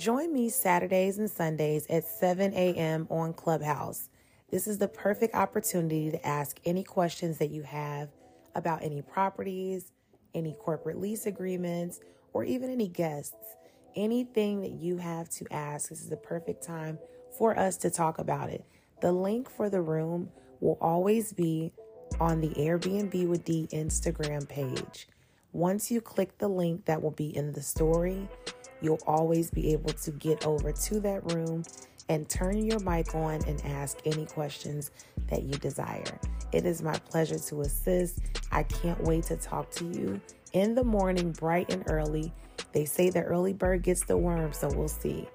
Join me Saturdays and Sundays at 7 a.m. on Clubhouse. This is the perfect opportunity to ask any questions that you have about any properties, any corporate lease agreements, or even any guests. Anything that you have to ask, this is the perfect time for us to talk about it. The link for the room will always be on the Airbnb with D Instagram page. Once you click the link that will be in the story, you'll always be able to get over to that room and turn your mic on and ask any questions that you desire. It is my pleasure to assist. I can't wait to talk to you in the morning, bright and early. They say the early bird gets the worm, so we'll see.